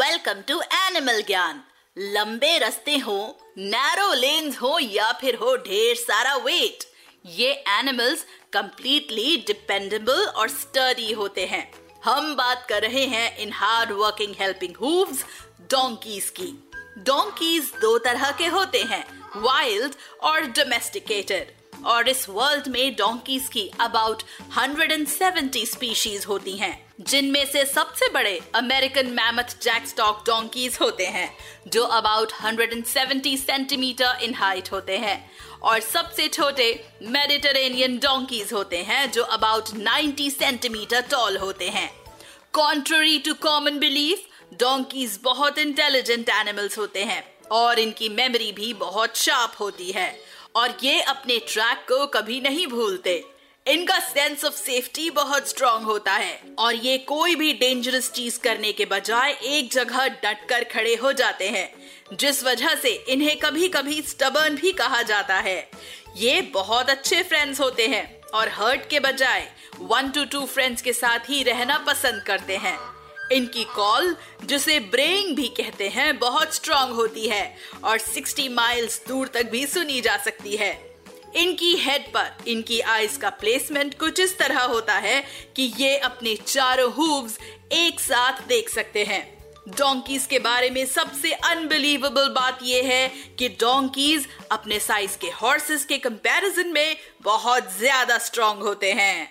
Welcome to animal ज्ञान लंबे रास्ते हो नैरो लेन्स हो या फिर हो ढेर सारा वेट ये एनिमल्स कंप्लीटली डिपेंडेबल और स्टडी होते हैं। हम बात कर रहे हैं इन hard working helping hooves donkeys की। डोंकीज दो तरह के होते हैं वाइल्ड और डोमेस्टिकेटेड और इस वर्ल्ड में डोंकीज की अबाउट 170 स्पीशीज होती हैं, जिनमें से सबसे बड़े अमेरिकन मैमथ जैकस्टॉक डोंकीज होते हैं, जो अबाउट 170 सेंटीमीटर इन हाइट होते हैं, और सबसे छोटे मेडिटरेनियन डोंकीज होते हैं, जो अबाउट 90 सेंटीमीटर टॉल होते हैं। Contrary to common belief donkeys बहुत इंटेलिजेंट एनिमल्स होते हैं, और इनकी मेमोरी भी बहुत शार्प होती है। और ये अपने ट्रैक को कभी नहीं भूलते। इनका सेंस ऑफ़ सेफ्टी बहुत स्ट्रांग होता है। और ये कोई भी डेंजरस चीज़ करने के बजाय एक जगह डट कर खड़े हो जाते हैं, जिस वजह से इन्हें कभी कभी स्टबर्न भी कहा जाता है। ये बहुत अच्छे फ्रेंड्स होते हैं और हर्ट के बजाय वन टू टू फ्रेंड्स के साथ ही रहना पसंद करते हैं। इनकी कॉल, जिसे ब्रेइंग भी कहते हैं, बहुत स्ट्रांग होती है और 60 माइल्स दूर तक भी सुनी जा सकती है। इनकी हेड पर, इनकी आईज का प्लेसमेंट कुछ इस तरह होता है कि ये अपने चारों हूव्स एक साथ देख सकते हैं। डोंकीज के बारे में सबसे अनबिलीवेबल बात यह है कि डोंकीज अपने साइज़ के हॉर्सेस के कंपैरिजन में बहुत ज़्यादा स्ट्रांग होते हैं।